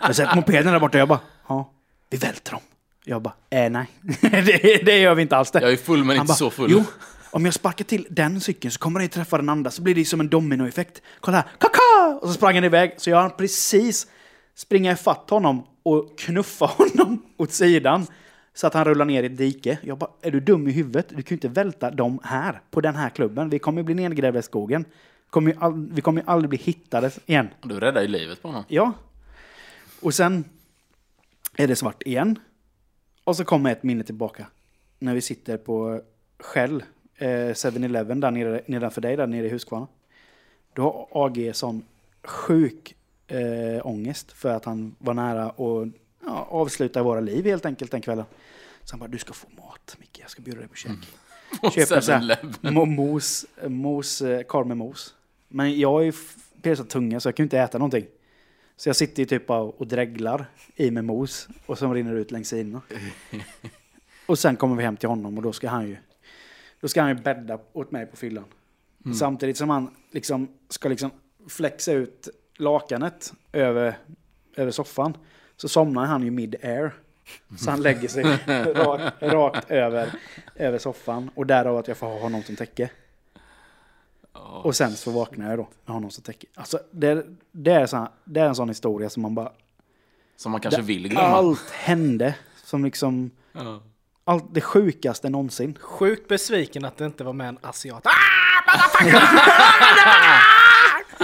Har du sett mopederna där borta? Jag bara, ja. Vi välter dem. Jag bara, eh, nej. det, det gör vi inte alls det. Jag är full men Han inte bara, så full. Jo, om jag sparkar till den cykeln så kommer den träffa den andra så blir det som en dominoeffekt. Kolla här, kaka! Och så sprang han iväg. Så jag hann precis springa ifatt honom och knuffa honom åt sidan. Så att han rullar ner i ett dike. Jag bara, är du dum i huvudet? Du kan ju inte välta dem här, på den här klubben. Vi kommer ju bli nedgrävda i skogen. Kommer all, vi kommer ju aldrig bli hittade igen. Du räddade ju livet på honom. Ja. Och sen är det svart igen. Och så kommer ett minne tillbaka. När vi sitter på Shell, eh, 7-Eleven där nere, nedanför dig, där nere i Huskvarna. Då har AG sån sjuk eh, ångest för att han var nära att ja, avsluta våra liv helt enkelt den kvällen. Så han bara, du ska få mat Micke, jag ska bjuda dig på käk. Köper så här, 7-Eleven. mo- mos, mos, eh, korv med mos. Men jag är ju piercad tunga så jag kan ju inte äta någonting. Så jag sitter ju typ och dreglar i med mos och som rinner ut längs sidorna. Och sen kommer vi hem till honom och då ska han ju då ska han ju bädda åt mig på fyllan. Samtidigt som han liksom ska liksom flexa ut lakanet över, över soffan så somnar han ju mid-air. Så han lägger sig rakt, rakt över, över soffan och därav att jag får ha honom som täcke. Och sen så vaknar jag då med honom som täcke. Alltså det, det, är, så, det är en sån historia som man bara... Som man kanske vill glömma. Allt hände som liksom... Ja. Allt det sjukaste någonsin. Sjukt besviken att det inte var med en asiat.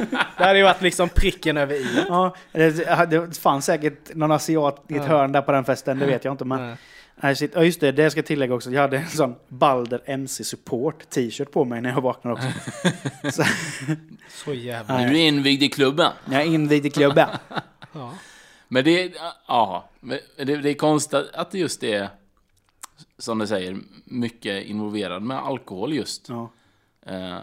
Det hade ju varit liksom pricken över i. Ja, det, det fanns säkert någon asiat i ett hörn där på den festen, det vet jag inte. Men, Nej. nej, shit. Ja, just det, det ska jag tillägga också. Jag hade en sån Balder MC Support t-shirt på mig när jag vaknade också. Så, Så jävla... Nej. Du är invigd i klubben. jag är invigd i klubben. Ja. Men det, ja, det, det är konstigt att det just är, som du säger, mycket involverad med alkohol just. Ja. Eh,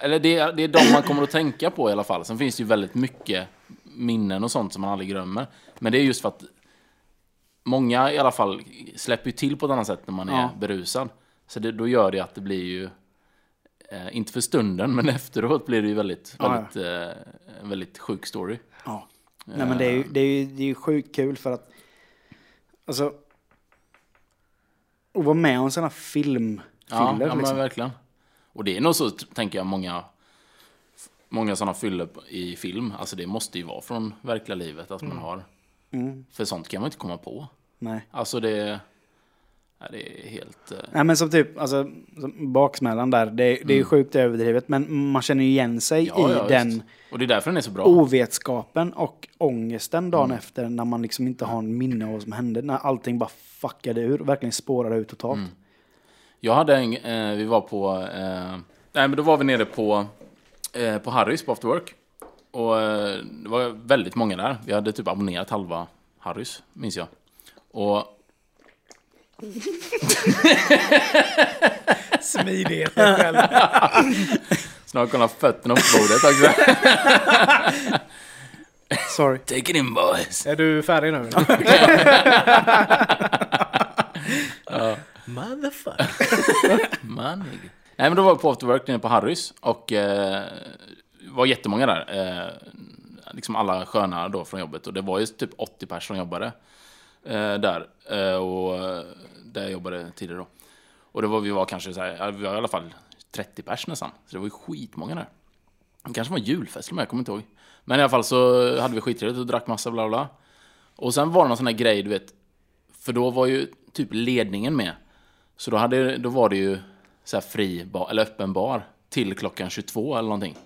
eller det, är- det är de man kommer att tänka på i alla fall. Sen finns det ju väldigt mycket minnen och sånt som man aldrig glömmer. Men det är just för att många i alla fall släpper ju till på ett annat sätt när man är Ja. berusad. Så det, då gör det att det blir ju, eh, inte för stunden, men efteråt blir det ju väldigt, Ja, ja. väldigt, eh, en väldigt sjuk story. Ja. Nej men det är ju, det är ju, det är ju sjukt kul för att... Alltså... Att vara med om sådana filmfiller Ja, ja liksom. men verkligen. Och det är nog så, tänker jag, många, många sådana fyller i film. Alltså det måste ju vara från verkliga livet att man har. Mm. För sånt kan man inte komma på. Nej. Alltså det, ja, det är helt... eh, Nej men som typ, alltså som baksmällan där, det, det är ju sjukt överdrivet men man känner ju igen sig Mm. Ja, i ja, den. Och det är därför den är så bra. ovetskapen och ångesten dagen Mm. efter när man liksom inte har en minne av vad som hände. När allting bara fuckade ur, verkligen spårade ut totalt. Mm. Jag hade en, eh, vi var på, eh, nej men då var vi nere på, eh, på Harrys på After Work. Och eh, det var väldigt många där. Vi hade typ abonnerat halva Harrys, minns jag. Och Smidigheten själv. snart kolla fötterna på bordet också. Sorry. Take it in boys. Är du färdig nu? Motherfucker. Manig. Nej men då var vi på after work nere på Harrys och eh, var jättemånga där. Eh, liksom alla sköna då från jobbet och det var ju typ 80 personer som jobbade eh, där. Eh, och eh, där jag jobbade tidigare då. Och det var, vi var kanske så här, vi var i alla fall 30 pers nästan. Så det var ju skitmånga där. Det kanske var julfest med, jag kommer inte ihåg. Men i alla fall så hade vi skittrevligt och drack massa bla bla. Och sen var det någon sån här grej, du vet. För då var ju typ ledningen med. Så då, hade, då var det ju så här fri bar, eller öppen bar till klockan 22 eller någonting.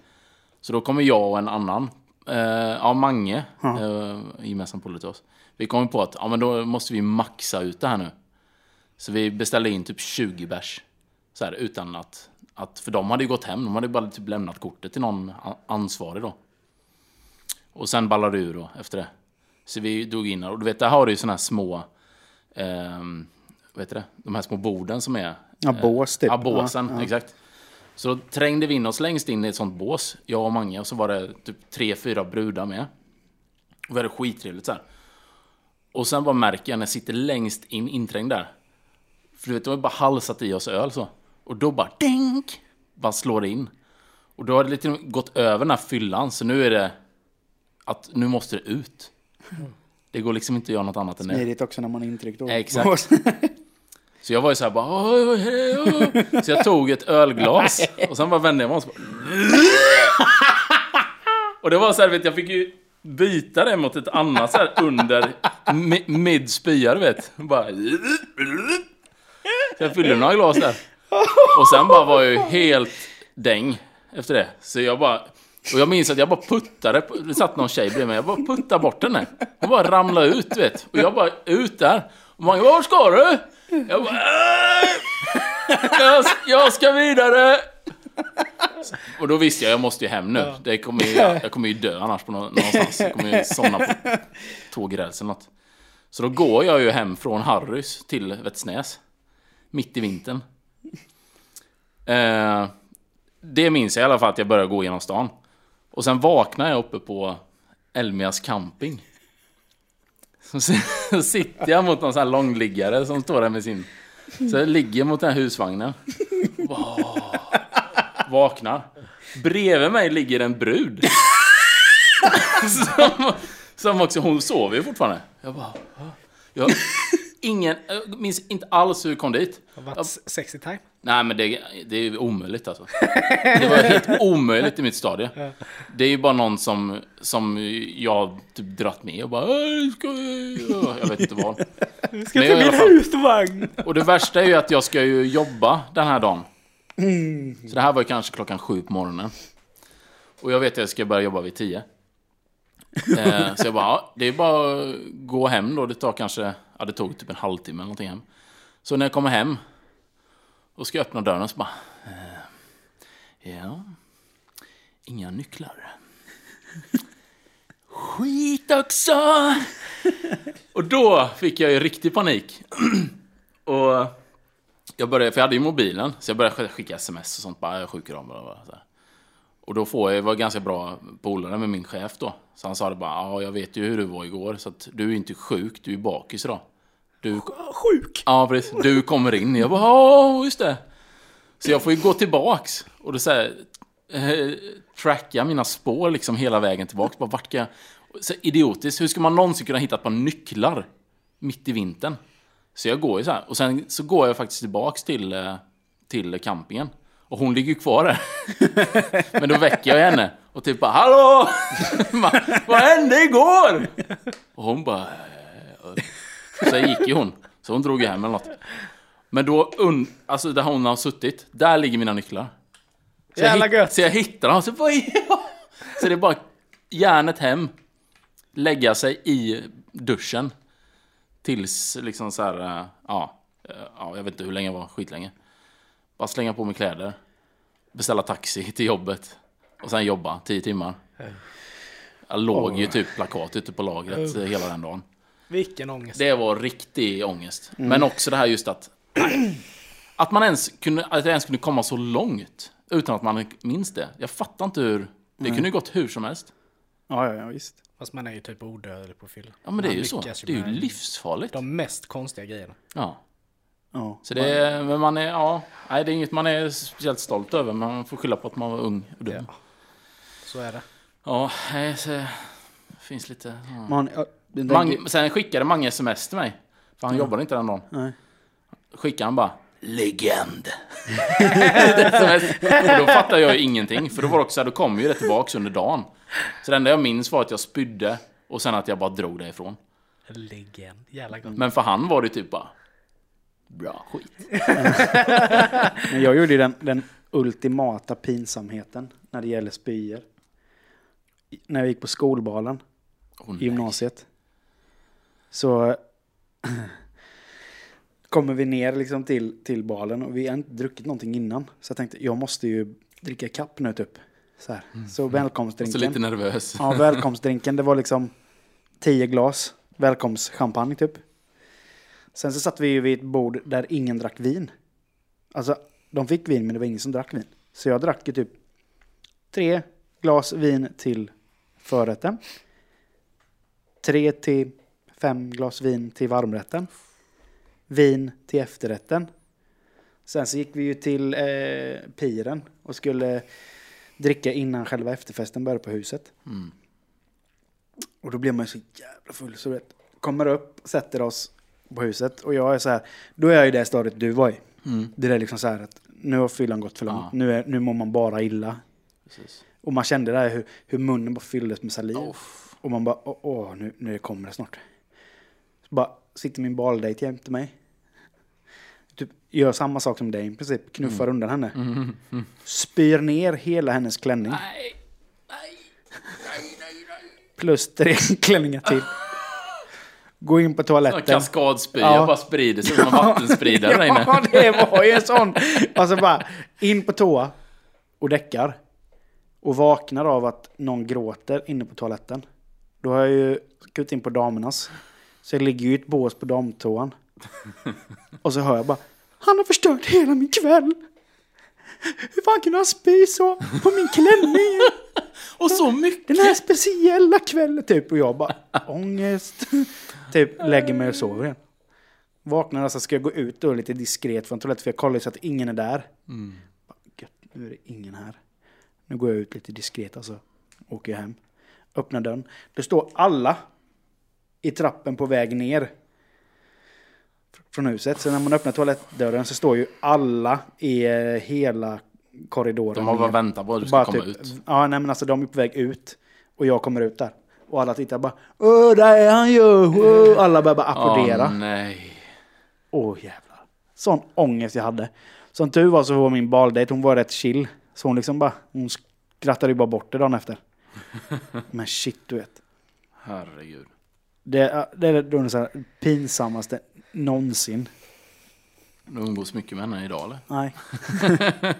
Så då kommer jag och en annan, eh, ja Mange, eh, gemensamt polare till oss. Vi kom på att ja, men då måste vi maxa ut det här nu. Så vi beställde in typ 20 bärs. Så här, utan att, att, för de hade ju gått hem, de hade bara typ lämnat kortet till någon ansvarig då. Och sen ballade det ur då efter det. Så vi drog in och du vet, där har du ju såna här små, ehm, vad heter det, de här små borden som är Ja, bås typ. Ja, båsen, Ja, ja. exakt. Så då trängde vi in oss längst in i ett sånt bås, jag och Mange, och så var det typ tre, fyra brudar med. Och vi hade skittrevligt så här. Och sen bara märker jag när jag sitter längst in, inträngd där. För du vet, de har bara halsat i oss öl så. Och då bara dink! Bara slår det in. Och då har det lite gått över den här fyllan, så nu är det att nu måste det ut. Det går liksom inte att göra något annat än det. Smidigt också när man är intryckt. Exakt. Så jag var ju såhär bara... "Oj, oj, hej, oj." Så jag tog ett ölglas och sen bara vände jag mig om och så bara... Och det var så här, vet jag fick ju byta det mot ett annat så här under mid spya, du vet. Bara... Så jag fyllde några glas där. Och sen bara var jag ju helt däng efter det. Så jag bara... Och jag minns att jag bara puttade, det satt någon tjej bredvid mig, jag bara puttade bort henne. Hon bara ramlade ut, du vet. Och jag bara ut där. Och många var ska du? Jag bara... "Äh, Jag, jag ska vidare! Och då visste jag, jag måste ju hem nu. Det kommer ju, jag kommer ju dö annars på nå- någonstans. Jag kommer ju somna på tågräls eller något. Så då går jag ju hem från Harrys till Vätsnäs. Mitt i vintern. Eh, det minns jag i alla fall att jag började gå genom stan. Och sen vaknar jag uppe på Elmias camping. Så si- sitter jag mot någon sån här långliggare som står där med sin... Så jag ligger mot den här husvagnen. Wow. Vaknar. Bredvid mig ligger en brud. som, som också, hon sover ju fortfarande. Jag bara... Jag, ingen, jag minns inte alls hur vi kom dit. Har varit sexy time. Nej men det, det är omöjligt alltså. Det var helt omöjligt i mitt stadie. Det är ju bara någon som, som jag typ dratt med och bara "Äh, ska vi-" Jag vet inte vad. Ska alla fall- husvagn. Och det värsta är ju att jag ska ju jobba den här dagen. Så det här var ju kanske klockan sju på morgonen. Och jag vet att jag ska börja jobba vid tio. Eh, så jag bara, ja, det är bara att gå hem då. Det tar kanske, ja det tog typ en halvtimme eller någonting hem. Så när jag kommer hem och ska öppna dörren och så bara, eh, ja, inga nycklar. Skit också! Och då fick jag ju riktig panik. och jag började, för jag hade ju mobilen, så jag började skicka sms och sånt. Bara, jag är sjuk idag. och så här. Och då får jag, jag var ganska bra polare med min chef då. Så han sa det bara, ja jag vet ju hur du var igår, så att du är inte sjuk, du är bakis idag. Du, Sjuk. ja precis, du kommer in. Jag bara, ja just det. Så jag får ju gå tillbaks och det så här, eh, tracka mina spår liksom hela vägen tillbaks. Bara, vart jag? Så idiotiskt, hur ska man någonsin kunna hitta ett par nycklar mitt i vintern? Så jag går ju så här, och sen så går jag faktiskt tillbaks till, eh, till campingen. Och hon ligger ju kvar där. Men då väcker jag henne och typ bara Hallå! Vad hände igår? Och hon bara "Eh, eh." Sen gick ju hon. Så hon drog ju hem eller något. Men då, un, alltså där hon har suttit, där ligger mina nycklar. Så jag, Jävla hitt, gött. så jag hittar dem, så vad är Så det är bara järnet hem, lägga sig i duschen. Tills liksom så här, eh, ja, eh, ja, jag vet inte hur länge jag var, skitlänge. Bara slänga på mig kläder, beställa taxi till jobbet och sen jobba tio timmar. Jag låg ju typ plakat ute på lagret eh, hela den dagen. Vilken ångest. Det var riktig ångest. Men också det här just att... Att man ens kunde, att ens kunde komma så långt utan att man minns det. Jag fattar inte hur... Det kunde ju gått hur som helst. Ja, ja, ja, visst. Fast man är ju typ odödlig på fylla. Ja men det är ju så. Det är ju livsfarligt. De mest konstiga grejerna. Ja. Ja. Så det är, men man är, ja, nej, det är inget man är speciellt stolt över. Men man får skylla på att man var ung och dum. Ja, Så är det. nej, så det finns lite... Ja. Man, ja, den där- Mang, sen skickade Mange sms till mig. För han jobbade inte den dagen. Nej. Skickade han bara Legend. Och då fattade jag ju ingenting. För då var det också då kom ju det tillbaks under dagen. Så det enda jag minns var att jag spydde och sen att jag bara drog därifrån. Legend. Jävla gott. Men för han var det typ bara Bra skit. Men jag gjorde ju den, den ultimata pinsamheten när det gäller spyor. När jag gick på skolbalen Oh, i nej. gymnasiet. Så kommer vi ner liksom till, till balen och vi har inte druckit någonting innan. Så jag tänkte, jag måste ju dricka kapp nu typ. Så, här. så Så välkomstdrinken. lite nervös. Ja, välkomstdrinken, det var liksom tio glas välkomstchampagne typ. Sen så satt vi ju vid ett bord där ingen drack vin. Alltså, de fick vin men det var ingen som drack vin. Så jag drack ju typ tre glas vin till förrätten. Tre till fem glas vin till varmrätten. Vin till efterrätten. Sen så gick vi ju till eh, piren och skulle dricka innan själva efterfesten började på huset. Mm. Och då blir man ju så jävla full så vet. Kommer upp, sätter oss på huset och jag är så här. Då är jag i det stadiet du var i. Mm. Det är liksom så här att nu har fyllan gått för långt. Ja. Nu, är, nu mår man bara illa. Precis. Och man kände där hur, hur munnen bara fylldes med saliv. Oh. Och man bara, åh, åh nu, nu kommer det snart. Bara sitter min baldejt jämte mig. Typ gör samma sak som dig i princip. Knuffar undan henne. Mm. Mm. Spyr ner hela hennes klänning. Nej. Nej. Nej, nej, nej. Plus tre klänningar till. Gå in på toaletten. kaskadspya Ja. bara sprider sig som en vattenspridare där inne. Ja, det var ju en sån. Alltså bara in på toa och däckar. Och vaknar av att någon gråter inne på toaletten. Då har jag ju gått in på damernas. Så jag ligger ju i ett bås på damtoan. Och så hör jag bara Han har förstört hela min kväll. Hur fan kunde han spy så på min klänning? Och så mycket. Den här speciella kvällen typ. Och jag bara ångest. typ lägger mig och sover igen. Vaknar alltså ska jag gå ut då lite diskret från toaletten. För jag kollar så att ingen är där. Mm. Bara, "Gött, Nu är det ingen här. Nu går jag ut lite diskret alltså. Åker hem. Öppnar dörren. Det står alla i trappen på väg ner. Från huset. Så när man öppnar toalettdörren så står ju alla i eh, hela korridoren. De har bara väntat på att du ska Bara komma typ, ut. Ja, nej men alltså de är på väg ut. Och jag kommer ut där. Och alla tittar bara Åh, där är han ju! Åh! Alla börjar bara applådera. Åh nej. Åh jävlar. Sån ångest jag hade. Som tur var så var min baldejt, hon var rätt chill. Så hon liksom bara, hon skrattade ju bara bort det dagen efter. Men shit du vet. Herregud. Det, det är det så här pinsammaste någonsin. Du umgås mycket med henne idag eller? Nej.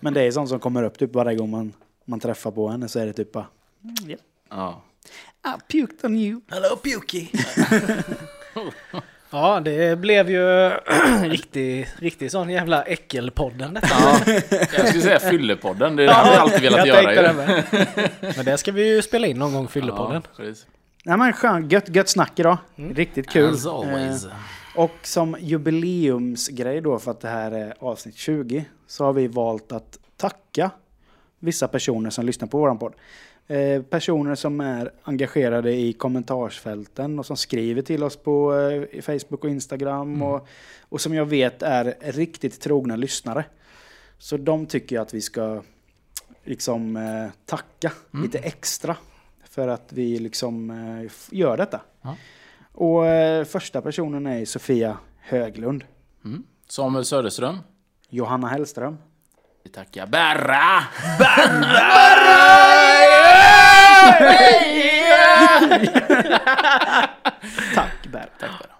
Men det är sånt som kommer upp typ varje gång man, man träffar på henne så är det typ bara mm, yeah. Ja. I puked on you. Hello Pukey! ja, det blev ju riktigt, riktigt sån jävla äckelpodden detta. ja. Jag skulle säga Fyllepodden. Det är det här vi alltid velat jag göra det ju. med. Men det ska vi ju spela in någon gång, Fyllepodden. Ja, precis. Nej men skön, gött, gött snack idag. Riktigt kul. As always. Eh, och som jubileumsgrej då för att det här är avsnitt 20 så har vi valt att tacka vissa personer som lyssnar på våran podd. Eh, personer som är engagerade i kommentarsfälten och som skriver till oss på eh, Facebook och Instagram och, och som jag vet är riktigt trogna lyssnare. Så de tycker jag att vi ska liksom eh, tacka lite extra för att vi liksom eh, gör detta. Ja. Och eh, första personen är Sofia Höglund. Mm. Samuel Söderström. Johanna Hellström. Vi tackar Berra! Tack Ber. Tack Berra.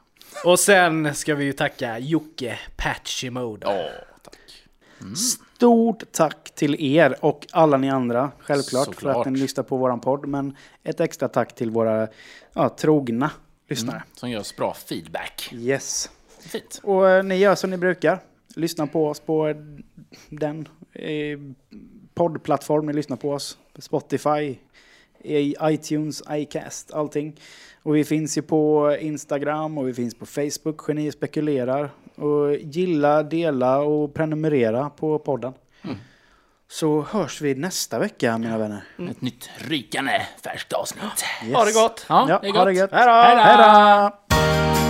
Och sen ska vi ju tacka Jocke Patchy Mode. Stort tack till er och alla ni andra, självklart, för Såklart. att ni lyssnar på våran podd. Men ett extra tack till våra ja, trogna lyssnare. Som ger oss bra feedback. Yes. Fint. Och eh, ni gör som ni brukar. Lyssna på oss på eh, den eh, poddplattform ni lyssnar på oss. Spotify, i iTunes, iCast, allting. Och vi finns ju på Instagram och vi finns på Facebook, Geni spekulerar. Och gilla, dela och prenumerera på podden. Så hörs vi nästa vecka mina vänner. Ett nytt rykande färskt avsnitt. Yes. Ha det gott! Ja, Ja, det är ha det gott. gött. Hej då!